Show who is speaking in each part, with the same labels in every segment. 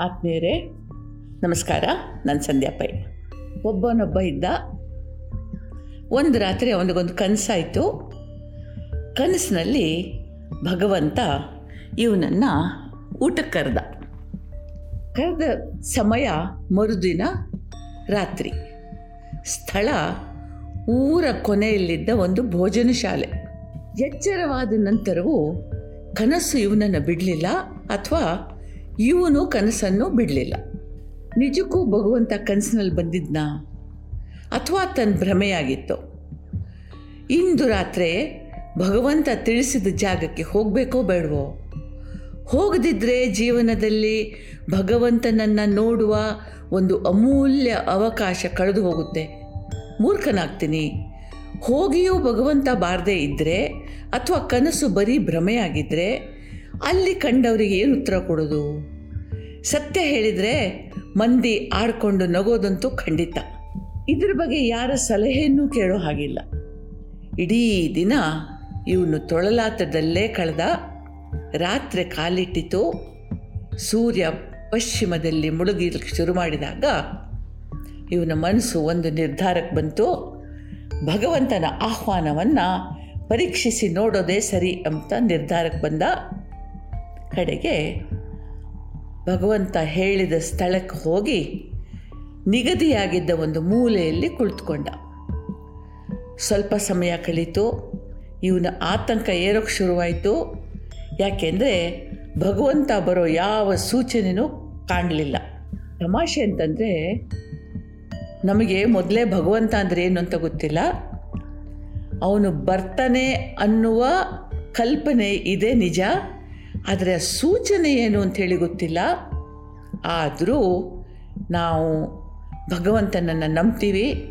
Speaker 1: ಆತ್ಮೀಯರೇ, ನಮಸ್ಕಾರ. ನಾನು ಸಂಧ್ಯಾ ಪೈ. ಒಬ್ಬನೊಬ್ಬ ಇದ್ದ. ಒಂದು ರಾತ್ರಿ ಅವನಿಗೊಂದು ಕನಸಾಯಿತು. ಕನಸಿನಲ್ಲಿ ಭಗವಂತ ಇವನನ್ನು ಊಟಕ್ಕೆ ಕರೆದ. ಕರೆದ ಸಮಯ ಮರುದಿನ ರಾತ್ರಿ. ಸ್ಥಳ ಊರ ಕೊನೆಯಲ್ಲಿದ್ದ ಒಂದು ಭೋಜನ ಶಾಲೆ. ಎಚ್ಚರವಾದ ನಂತರವೂ ಕನಸು ಇವನನ್ನು ಬಿಡಲಿಲ್ಲ, ಅಥವಾ ಇವನು ಕನಸನ್ನು ಬಿಡಲಿಲ್ಲ. ನಿಜಕ್ಕೂ ಭಗವಂತ ಕನಸಿನಲ್ಲಿ ಬಂದಿದ್ನ? ಅಥವಾ ತನ್ನ ಭ್ರಮೆಯಾಗಿತ್ತು? ಇಂದು ರಾತ್ರಿ ಭಗವಂತ ತಿಳಿಸಿದ ಜಾಗಕ್ಕೆ ಹೋಗಬೇಕೋ ಬೇಡವೋ? ಹೋಗದಿದ್ದರೆ ಜೀವನದಲ್ಲಿ ಭಗವಂತನನ್ನು ನೋಡುವ ಒಂದು ಅಮೂಲ್ಯ ಅವಕಾಶ ಕಳೆದು ಹೋಗುತ್ತೆ. ಮೂರ್ಖನಾಗ್ತೀನಿ. ಹೋಗಿಯೂ ಭಗವಂತ ಬಾರದೇ ಇದ್ದರೆ ಅಥವಾ ಕನಸು ಬರೀ ಭ್ರಮೆಯಾಗಿದ್ದರೆ ಅಲ್ಲಿ ಕಂಡವರಿಗೆ ಏನು ಉತ್ತರ ಕೊಡೋದು? ಸತ್ಯ ಹೇಳಿದರೆ ಮಂದಿ ಆಡ್ಕೊಂಡು ನಗೋದಂತೂ ಖಂಡಿತ. ಇದ್ರ ಬಗ್ಗೆ ಯಾರ ಸಲಹೆಯನ್ನೂ ಕೇಳೋ ಹಾಗಿಲ್ಲ. ಇಡೀ ದಿನ ಇವನು ತೊಳಲಾತದಲ್ಲೇ ಕಳೆದ ರಾತ್ರಿ ಕಾಲಿಟ್ಟಿತು. ಸೂರ್ಯ ಪಶ್ಚಿಮದಲ್ಲಿ ಮುಳುಗಿಲಿಕ್ಕೆ ಶುರು ಮಾಡಿದಾಗ ಇವನ ಮನಸ್ಸು ಒಂದು ನಿರ್ಧಾರಕ್ಕೆ ಬಂತು. ಭಗವಂತನ ಆಹ್ವಾನವನ್ನು ಪರೀಕ್ಷಿಸಿ ನೋಡೋದೇ ಸರಿ ಅಂತ ನಿರ್ಧಾರಕ್ಕೆ ಬಂದ. ಕಡೆಗೆ ಭಗವಂತ ಹೇಳಿದ ಸ್ಥಳಕ್ಕೆ ಹೋಗಿ ನಿಗದಿಯಾಗಿದ್ದ ಒಂದು ಮೂಲೆಯಲ್ಲಿ ಕುಳಿತುಕೊಂಡ. ಸ್ವಲ್ಪ ಸಮಯ ಕಳೀತು. ಇವನ ಆತಂಕ ಏರೋಕ್ಕೆ ಶುರುವಾಯಿತು. ಯಾಕೆಂದರೆ ಭಗವಂತ ಬರೋ ಯಾವ ಸೂಚನೆಯೂ ಕಾಣಲಿಲ್ಲ. ತಮಾಷೆ ಅಂತಂದರೆ, ನಮಗೆ ಮೊದಲೇ ಭಗವಂತ ಅಂದರೆ ಏನು ಅಂತ ಗೊತ್ತಿಲ್ಲ. ಅವನು ಬರ್ತಾನೆ ಅನ್ನುವ ಕಲ್ಪನೆ ಇದೆ ನಿಜ. ಆದರೆ ಆ ಸೂಚನೆ ಏನು ಅಂಥೇಳಿ ಗೊತ್ತಿಲ್ಲ. ಆದರೂ ನಾವು ಭಗವಂತನನ್ನು ನಂಬ್ತೀವಿ.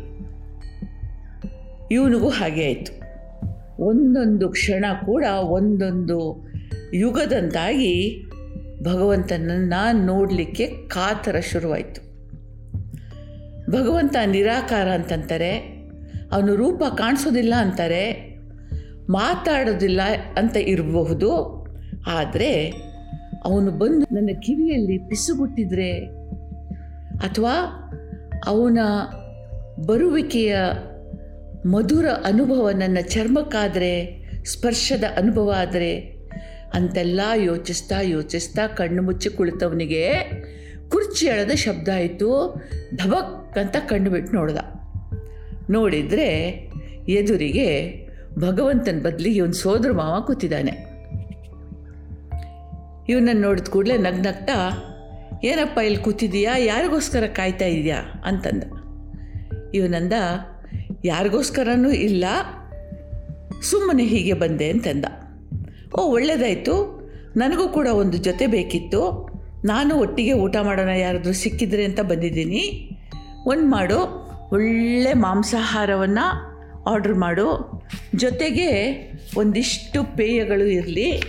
Speaker 1: ಇವನಿಗೂ ಹಾಗೆ ಆಯಿತು. ಒಂದೊಂದು ಕ್ಷಣ ಕೂಡ ಒಂದೊಂದು ಯುಗದಂತಾಗಿ ಭಗವಂತನನ್ನು ನೋಡಲಿಕ್ಕೆ ಕಾತರ ಶುರುವಾಯಿತು. ಭಗವಂತ ನಿರಾಕಾರ ಅಂತಂತಾರೆ, ಅವನು ರೂಪ ಕಾಣಿಸೋದಿಲ್ಲ ಅಂತಾರೆ, ಮಾತಾಡೋದಿಲ್ಲ ಅಂತ ಇರಬಹುದು. ಆದರೆ ಅವನು ಬಂದು ನನ್ನ ಕಿವಿಯಲ್ಲಿ ಪಿಸುಗುಟ್ಟಿದ್ರೆ ಅಥವಾ ಅವನ ಬರುವಿಕೆಯ ಮಧುರ ಅನುಭವ ನನ್ನ ಚರ್ಮಕ್ಕಾದರೆ, ಸ್ಪರ್ಶದ ಅನುಭವ ಆದರೆ ಅಂತೆಲ್ಲ ಯೋಚಿಸ್ತಾ ಯೋಚಿಸ್ತಾ ಕಣ್ಣು ಮುಚ್ಚಿ ಕುಳಿತವನಿಗೆ ಕುರ್ಚಿ ಎಳೆದ ಶಬ್ದ ಆಯಿತು. ಧಬಕ್ ಅಂತ ಕಣ್ಣು ಬಿಟ್ಟು ನೋಡ್ದ. ನೋಡಿದರೆ ಎದುರಿಗೆ ಭಗವಂತನ ಬದಲಿಗೆ ಒಂದು ಸೋದರ ಮಾವ ಕೂತಿದ್ದಾನೆ. ಇವನನ್ನು ನೋಡಿದ ಕೂಡಲೇ ನಗ್ನಗ್ತಾ, ಏನಪ್ಪ ಇಲ್ಲಿ ಕೂತಿದೀಯಾ? ಯಾರಿಗೋಸ್ಕರ ಕಾಯ್ತಾ ಇದೆಯಾ? ಅಂತಂದ. ಇವನಂದ, ಯಾರಿಗೋಸ್ಕರನೂ ಇಲ್ಲ. ಸುಮ್ಮನೆ ಹೀಗೆ ಬಂದೆ ಅಂತಂದ. ಓ ಒಳ್ಳೆಯದಾಯಿತು ನನಗೂ ಕೂಡ ಒಂದು ಜೊತೆ ಬೇಕಿತ್ತು. ನಾನು ಒಟ್ಟಿಗೆ ಊಟ ಮಾಡೋಣ ಯಾರಾದರೂ ಸಿಕ್ಕಿದ್ರೆ ಅಂತ ಬಂದಿದ್ದೀನಿ. ಒಂದು ಮಾಡು. ಒಳ್ಳೆ ಮಾಂಸಾಹಾರವನ್ನು ಆರ್ಡ್ರ್ ಮಾಡು. ಜೊತೆಗೆ ಒಂದಿಷ್ಟು ಪೇಯಗಳು ಇರಲಿ.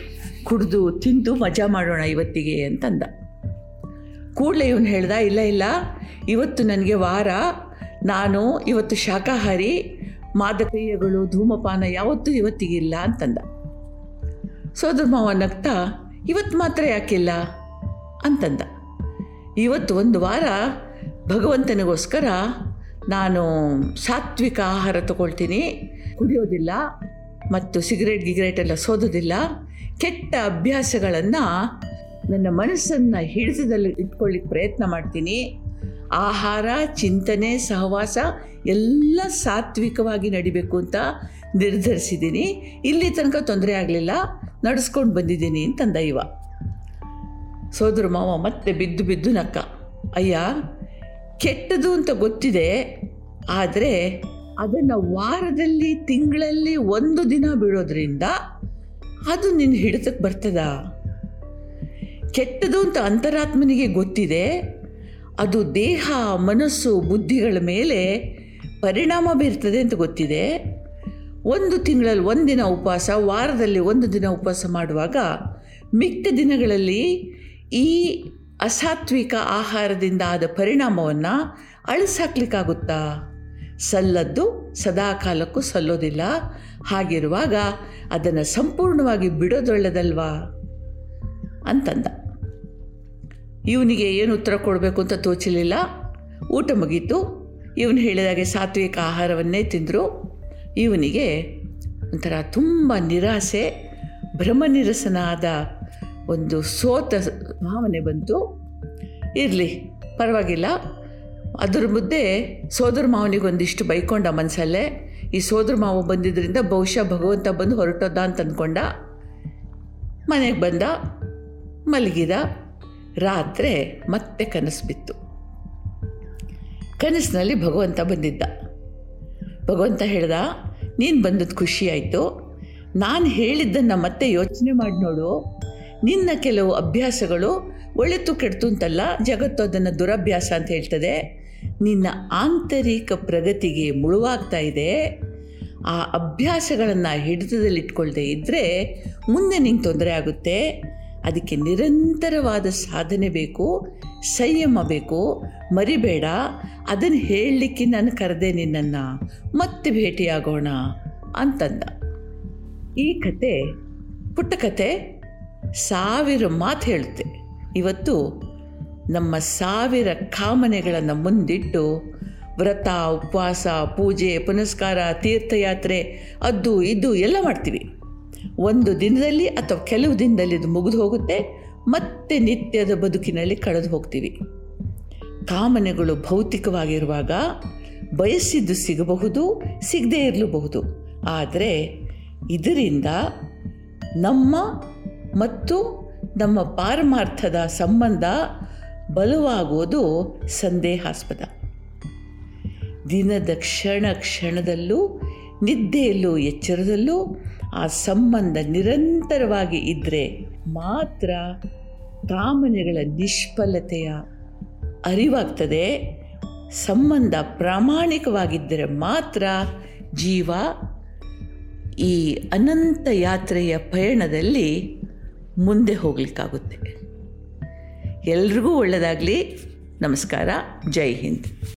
Speaker 1: ಕುಡಿದು ತಿಂದು ಮಜಾ ಮಾಡೋಣ ಇವತ್ತಿಗೆ ಅಂತಂದ. ಕೂಡಲೇ ಇವನು ಹೇಳ್ದ, ಇಲ್ಲ ಇಲ್ಲ, ಇವತ್ತು ನನಗೆ ವಾರ, ನಾನು ಇವತ್ತು ಶಾಖಾಹಾರಿ, ಮಾದಕೀಯಗಳು, ಧೂಮಪಾನ ಯಾವತ್ತೂ ಇವತ್ತಿಗಿಲ್ಲ ಅಂತಂದ. ಸೋದರ ಮಾವ ನಗ್ತಾ ಇವತ್ತು ಮಾತ್ರ ಯಾಕಿಲ್ಲ ಅಂತಂದ. ಇವತ್ತು ಒಂದು ವಾರ ಭಗವಂತನಿಗೋಸ್ಕರ ನಾನು ಸಾತ್ವಿಕ ಆಹಾರ ತಗೊಳ್ತೀನಿ, ಕುಡಿಯೋದಿಲ್ಲ, ಮತ್ತು ಸಿಗರೇಟ್, ಗಿಗರೇಟ್ ಎಲ್ಲ ಸೋದೋದಿಲ್ಲ ಕೆಟ್ಟ ಅಭ್ಯಾಸಗಳನ್ನು ನನ್ನ ಮನಸ್ಸನ್ನು ಹಿಡಿತದಲ್ಲಿ ಇಟ್ಕೊಳ್ಳಿಕ್ಕೆ ಪ್ರಯತ್ನ ಮಾಡ್ತೀನಿ. ಆಹಾರ, ಚಿಂತನೆ, ಸಹವಾಸ ಎಲ್ಲ ಸಾತ್ವಿಕವಾಗಿ ನಡಿಬೇಕು ಅಂತ ನಿರ್ಧರಿಸಿದ್ದೀನಿ. ಇಲ್ಲಿ ತನಕ ತೊಂದರೆ ಆಗಲಿಲ್ಲ. ನಡೆಸ್ಕೊಂಡು ಬಂದಿದ್ದೀನಿ ಅಂತಂದ ಇವ ಸೋದರ ಮಾವ ಮತ್ತೆ ಬಿದ್ದು ಬಿದ್ದು ನಕ್ಕ. ಅಯ್ಯ, ಕೆಟ್ಟದು ಅಂತ ಗೊತ್ತಿದೆ. ಆದರೆ ಅದನ್ನು ವಾರದಲ್ಲಿ, ತಿಂಗಳಲ್ಲಿ ಒಂದು ದಿನ ಬಿಡೋದ್ರಿಂದ ಅದು ನಿನ್ನ ಹಿಡಿತಕ್ಕೆ ಬರ್ತದ? ಕೆಟ್ಟದು ಅಂತ ಅಂತರಾತ್ಮನಿಗೆ ಗೊತ್ತಿದೆ, ಅದು ದೇಹ, ಮನಸ್ಸು, ಬುದ್ಧಿಗಳ ಮೇಲೆ ಪರಿಣಾಮ ಬೀರ್ತದೆ ಅಂತ ಗೊತ್ತಿದೆ. ಒಂದು ತಿಂಗಳಲ್ಲಿ ಒಂದಿನ ಉಪವಾಸ, ವಾರದಲ್ಲಿ ಒಂದು ದಿನ ಉಪವಾಸ ಮಾಡುವಾಗ ಮಿಕ್ಕ ದಿನಗಳಲ್ಲಿ ಈ ಅಸಾತ್ವಿಕ ಆಹಾರದಿಂದ ಆದ ಪರಿಣಾಮವನ್ನು ಅಳಿಸಾಕ್ಲಿಕ್ಕಾಗುತ್ತಾ? ಸಲ್ಲದ್ದು ಸದಾ ಕಾಲಕ್ಕೂ ಸಲ್ಲೋದಿಲ್ಲ. ಹಾಗಿರುವಾಗ ಅದನ್ನು ಸಂಪೂರ್ಣವಾಗಿ ಬಿಡೋದೊಳ್ಳೆದಲ್ವಾ ಅಂತಂದ. ಇವನಿಗೆ ಏನು ಉತ್ತರ ಕೊಡಬೇಕು ಅಂತ ತೋಚಲಿಲ್ಲ. ಊಟ ಮುಗೀತು. ಇವನು ಹೇಳಿದಾಗೆ ಸಾತ್ವಿಕ ಆಹಾರವನ್ನೇ ತಿಂದರು. ಇವನಿಗೆ ಒಂಥರ ತುಂಬ ನಿರಾಸೆ, ಭ್ರಮನಿರಸನಾದ ಒಂದು ಸೋತ ಭಾವನೆ ಬಂತು. ಇರಲಿ, ಪರವಾಗಿಲ್ಲ. ಅದ್ರ ಮುದ್ದೆ ಸೋದರ ಮಾವನಿಗೆ ಒಂದಿಷ್ಟು ಬೈಕೊಂಡ ಮನಸಲ್ಲೇ, ಈ ಸೋದರ ಮಾವು ಬಂದಿದ್ದರಿಂದ ಬಹುಶಃ ಭಗವಂತ ಬಂದು ಹೊರಟೋದ ಅಂತ ಅಂದ್ಕೊಂಡ ಮನೆಗೆ ಬಂದ, ಮಲಗಿದ, ರಾತ್ರಿ ಮತ್ತೆ ಕನಸು ಬಿತ್ತು. ಕನಸಿನಲ್ಲಿ ಭಗವಂತ ಬಂದಿದ್ದ. ಭಗವಂತ ಹೇಳ್ದ, ನೀನು ಬಂದದ್ದು ಖುಷಿಯಾಯಿತು ನಾನು ಹೇಳಿದ್ದನ್ನು ಮತ್ತೆ ಯೋಚನೆ ಮಾಡಿ ನೋಡು. ನಿನ್ನ ಕೆಲವು ಅಭ್ಯಾಸಗಳು ಒಳಿತು ಕೆಡ್ತು ಅಂತಲ್ಲ, ಜಗತ್ತು ಅದನ್ನು ದುರಭ್ಯಾಸ ಅಂತ ಹೇಳ್ತದೆ. ನಿನ್ನ ಆಂತರಿಕ ಪ್ರಗತಿಗೆ ಮುಳುವಾಗ್ತಾ ಇದೆ. ಆ ಅಭ್ಯಾಸಗಳನ್ನು ಹಿಡಿತದಲ್ಲಿಟ್ಕೊಳ್ದೇ ಇದ್ದರೆ ಮುಂದೆ ನಿಂಗೆ ತೊಂದರೆ ಆಗುತ್ತೆ. ಅದಕ್ಕೆ ನಿರಂತರವಾದ ಸಾಧನೆ ಬೇಕು, ಸಂಯಮ ಬೇಕು. ಮರಿಬೇಡ. ಅದನ್ನು ಹೇಳಲಿಕ್ಕೆ ನಾನು ಕರೆದೆ ನಿನ್ನನ್ನು. ಮತ್ತೆ ಭೇಟಿಯಾಗೋಣ ಅಂತಂದ. ಈ ಕತೆ ಪುಟ್ಟ ಕತೆ ಸಾವಿರ ಮಾತು ಹೇಳುತ್ತೆ. ಇವತ್ತು ನಮ್ಮ ಸಾವಿರ ಕಾಮನೆಗಳನ್ನು ಮುಂದಿಟ್ಟು ವ್ರತ, ಉಪವಾಸ, ಪೂಜೆ, ಪುನಸ್ಕಾರ, ತೀರ್ಥಯಾತ್ರೆ, ಅದು, ಇದು ಎಲ್ಲ ಮಾಡ್ತೀವಿ. ಒಂದು ದಿನದಲ್ಲಿ ಅಥವಾ ಕೆಲವು ದಿನದಲ್ಲಿ ಇದು ಮುಗಿದು ಹೋಗುತ್ತೆ, ಮತ್ತೆ ನಿತ್ಯದ ಬದುಕಿನಲ್ಲಿ ಕಳೆದು ಹೋಗ್ತೀವಿ. ಕಾಮನೆಗಳು ಭೌತಿಕವಾಗಿರುವಾಗ ಬಯಸಿದ್ದು ಸಿಗಬಹುದು, ಸಿಗದೇ ಇರಲೂಬಹುದು. ಆದರೆ ಇದರಿಂದ ನಮ್ಮ ಮತ್ತು ನಮ್ಮ ಪಾರಮಾರ್ಥದ ಸಂಬಂಧ ಬಲವಾಗುವುದು ಸಂದೇಹಾಸ್ಪದ. ದಿನದ ಕ್ಷಣ ಕ್ಷಣದಲ್ಲೂ, ನಿದ್ದೆಯಲ್ಲೂ ಎಚ್ಚರದಲ್ಲೂ ಆ ಸಂಬಂಧ ನಿರಂತರವಾಗಿ ಇದ್ದರೆ ಮಾತ್ರ ಕಾಮನೆಗಳ ನಿಷ್ಫಲತೆಯ ಅರಿವಾಗ್ತದೆ. ಸಂಬಂಧ ಪ್ರಾಮಾಣಿಕವಾಗಿದ್ದರೆ ಮಾತ್ರ ಜೀವ ಈ ಅನಂತ ಯಾತ್ರೆಯ ಪಯಣದಲ್ಲಿ ಮುಂದೆ ಹೋಗಲಿಕ್ಕಾಗುತ್ತೆ. ಎಲ್ರಿಗೂ ಒಳ್ಳೆಯದಾಗಲಿ ನಮಸ್ಕಾರ. ಜೈ ಹಿಂದ್.